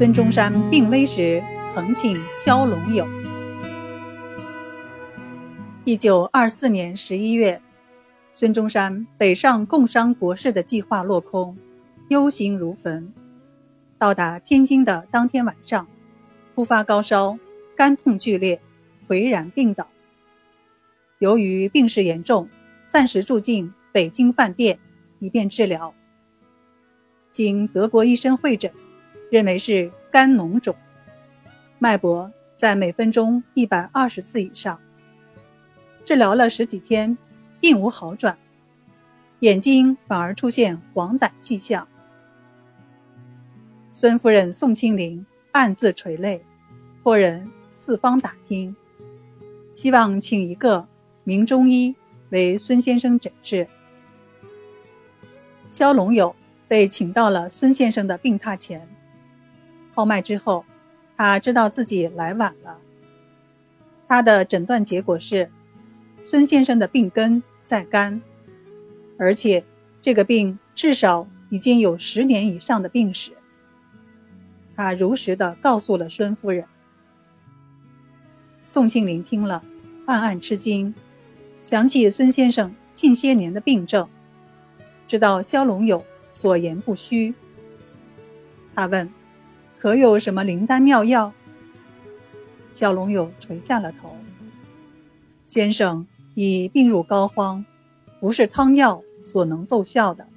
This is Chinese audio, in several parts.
孙中山病危时曾请萧龙友。一九二四年十一月，孙中山北上共商国事的计划落空，忧心如焚。到达天津的当天晚上，突发高烧，肝痛剧烈，颓然病倒。由于病势严重，暂时住进北京饭店，以便治疗。经德国医生会诊，认为是肝脓肿，脉搏在每分钟一百二十次以上。治疗了十几天，并无好转，眼睛反而出现黄疸迹象。孙夫人宋庆龄暗自垂泪，托人四方打听，希望请一个名中医为孙先生诊治。肖龙友被请到了孙先生的病榻前，号脉之后，他知道自己来晚了。他的诊断结果是，孙先生的病根在肝，而且这个病至少已经有十年以上的病史。他如实的告诉了孙夫人。宋庆龄听了，暗暗吃惊，想起孙先生近些年的病症，知道萧龙友所言不虚。他问：“可有什么灵丹妙药？”小龙友垂下了头。先生已病入膏肓，不是汤药所能奏效的。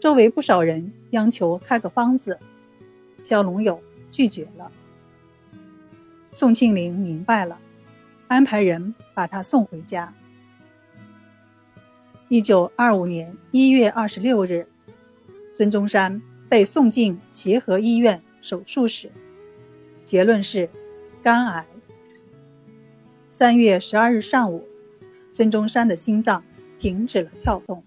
周围不少人央求开个方子。小龙友拒绝了。宋庆龄明白了，安排人把他送回家。一九二五年一月二十六日，孙中山被送进协和医院手术室，结论是肝癌。三月十二日上午，孙中山的心脏停止了跳动。